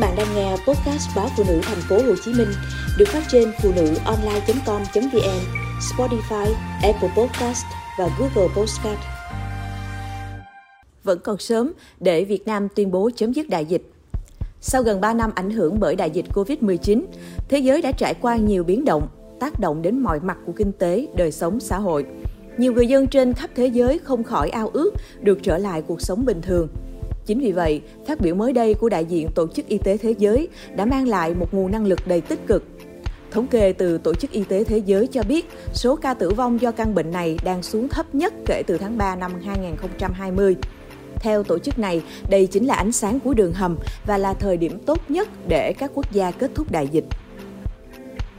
bạn đang nghe podcast báo phụ nữ thành phố Hồ Chí Minh được phát trên phụ nữ online.com.vn, Spotify, Apple Podcast và Google Podcast. Vẫn còn sớm để Việt Nam tuyên bố chấm dứt đại dịch. Sau gần 3 năm ảnh hưởng bởi đại dịch Covid-19, thế giới đã trải qua nhiều biến động, tác động đến mọi mặt của kinh tế, đời sống xã hội. Nhiều người dân trên khắp thế giới không khỏi ao ước được trở lại cuộc sống bình thường – Chính vì vậy, phát biểu mới đây của đại diện Tổ chức Y tế Thế giới đã mang lại một nguồn năng lực đầy tích cực. Thống kê từ Tổ chức Y tế Thế giới cho biết, số ca tử vong do căn bệnh này đang xuống thấp nhất kể từ tháng 3 năm 2020. Theo tổ chức này, đây chính là ánh sáng của đường hầm và là thời điểm tốt nhất để các quốc gia kết thúc đại dịch.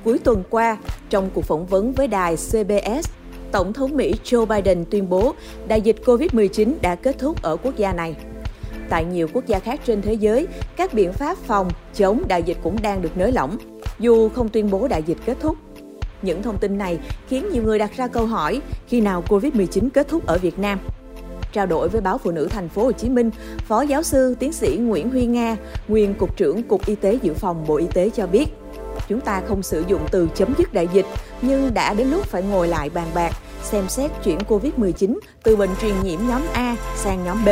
Cuối tuần qua, trong cuộc phỏng vấn với đài CBS, Tổng thống Mỹ Joe Biden tuyên bố đại dịch COVID-19 đã kết thúc ở quốc gia này tại nhiều quốc gia khác trên thế giới, các biện pháp phòng, chống đại dịch cũng đang được nới lỏng, dù không tuyên bố đại dịch kết thúc. Những thông tin này khiến nhiều người đặt ra câu hỏi khi nào Covid-19 kết thúc ở Việt Nam. Trao đổi với báo Phụ nữ Thành phố Hồ Chí Minh, Phó giáo sư tiến sĩ Nguyễn Huy Nga, nguyên cục trưởng Cục Y tế Dự phòng Bộ Y tế cho biết, chúng ta không sử dụng từ chấm dứt đại dịch, nhưng đã đến lúc phải ngồi lại bàn bạc, xem xét chuyển Covid-19 từ bệnh truyền nhiễm nhóm A sang nhóm B.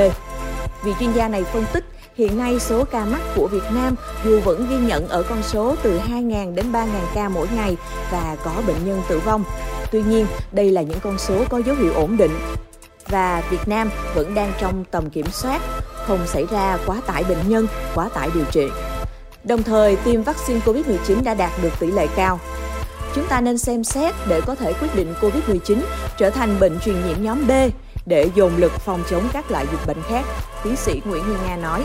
Vị chuyên gia này phân tích, hiện nay số ca mắc của Việt Nam dù vẫn ghi nhận ở con số từ 2.000 đến 3.000 ca mỗi ngày và có bệnh nhân tử vong. Tuy nhiên, đây là những con số có dấu hiệu ổn định và Việt Nam vẫn đang trong tầm kiểm soát, không xảy ra quá tải bệnh nhân, quá tải điều trị. Đồng thời, tiêm vaccine COVID-19 đã đạt được tỷ lệ cao. Chúng ta nên xem xét để có thể quyết định COVID-19 trở thành bệnh truyền nhiễm nhóm B để dồn lực phòng chống các loại dịch bệnh khác, tiến sĩ Nguyễn Huy Nga nói.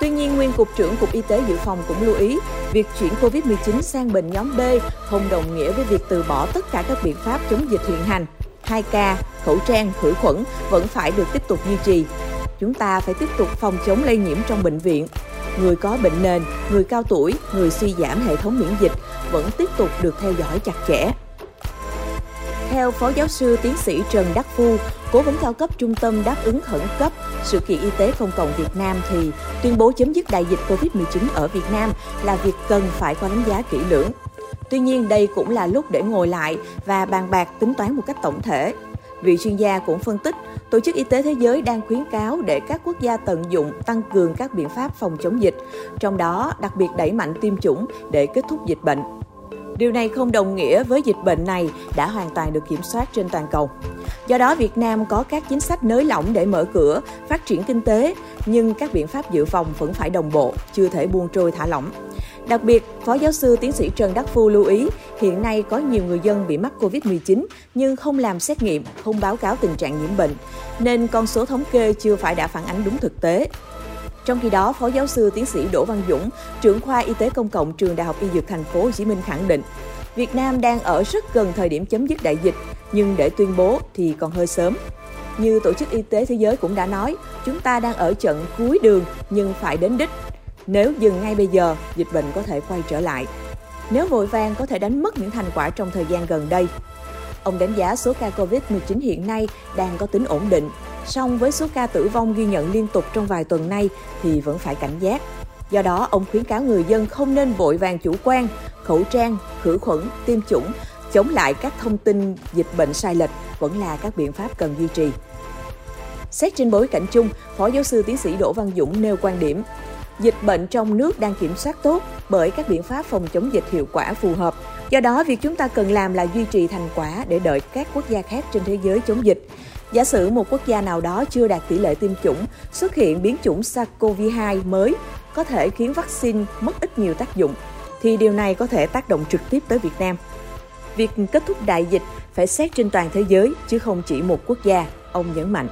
Tuy nhiên, nguyên Cục trưởng Cục Y tế Dự phòng cũng lưu ý, việc chuyển COVID-19 sang bệnh nhóm B không đồng nghĩa với việc từ bỏ tất cả các biện pháp chống dịch hiện hành. 2K, khẩu trang, khử khuẩn vẫn phải được tiếp tục duy trì. Chúng ta phải tiếp tục phòng chống lây nhiễm trong bệnh viện. Người có bệnh nền, người cao tuổi, người suy giảm hệ thống miễn dịch vẫn tiếp tục được theo dõi chặt chẽ. Theo Phó Giáo sư Tiến sĩ Trần Đắc Phu, Cố vấn cao cấp Trung tâm đáp ứng khẩn cấp sự kiện y tế công cộng Việt Nam thì tuyên bố chấm dứt đại dịch COVID-19 ở Việt Nam là việc cần phải có đánh giá kỹ lưỡng. Tuy nhiên, đây cũng là lúc để ngồi lại và bàn bạc tính toán một cách tổng thể. Vị chuyên gia cũng phân tích, Tổ chức Y tế Thế giới đang khuyến cáo để các quốc gia tận dụng tăng cường các biện pháp phòng chống dịch, trong đó đặc biệt đẩy mạnh tiêm chủng để kết thúc dịch bệnh. Điều này không đồng nghĩa với dịch bệnh này đã hoàn toàn được kiểm soát trên toàn cầu. Do đó, Việt Nam có các chính sách nới lỏng để mở cửa, phát triển kinh tế, nhưng các biện pháp dự phòng vẫn phải đồng bộ, chưa thể buông trôi thả lỏng. Đặc biệt, Phó giáo sư tiến sĩ Trần Đắc Phu lưu ý, hiện nay có nhiều người dân bị mắc COVID-19 nhưng không làm xét nghiệm, không báo cáo tình trạng nhiễm bệnh, nên con số thống kê chưa phải đã phản ánh đúng thực tế. Trong khi đó, Phó giáo sư tiến sĩ Đỗ Văn Dũng, trưởng khoa y tế công cộng trường Đại học Y Dược Thành phố Hồ Chí Minh khẳng định, Việt Nam đang ở rất gần thời điểm chấm dứt đại dịch, nhưng để tuyên bố thì còn hơi sớm. Như Tổ chức Y tế Thế giới cũng đã nói, chúng ta đang ở trận cuối đường nhưng phải đến đích. Nếu dừng ngay bây giờ, dịch bệnh có thể quay trở lại. Nếu vội vàng có thể đánh mất những thành quả trong thời gian gần đây. Ông đánh giá số ca COVID-19 hiện nay đang có tính ổn định, song với số ca tử vong ghi nhận liên tục trong vài tuần nay thì vẫn phải cảnh giác. Do đó, ông khuyến cáo người dân không nên vội vàng chủ quan, khẩu trang, khử khuẩn, tiêm chủng, chống lại các thông tin dịch bệnh sai lệch vẫn là các biện pháp cần duy trì. Xét trên bối cảnh chung, Phó giáo sư tiến sĩ Đỗ Văn Dũng nêu quan điểm, dịch bệnh trong nước đang kiểm soát tốt bởi các biện pháp phòng chống dịch hiệu quả phù hợp. Do đó, việc chúng ta cần làm là duy trì thành quả để đợi các quốc gia khác trên thế giới chống dịch. Giả sử một quốc gia nào đó chưa đạt tỷ lệ tiêm chủng, xuất hiện biến chủng SARS-CoV-2 mới có thể khiến vaccine mất ít nhiều tác dụng, thì điều này có thể tác động trực tiếp tới Việt Nam. Việc kết thúc đại dịch phải xét trên toàn thế giới chứ không chỉ một quốc gia, ông nhấn mạnh.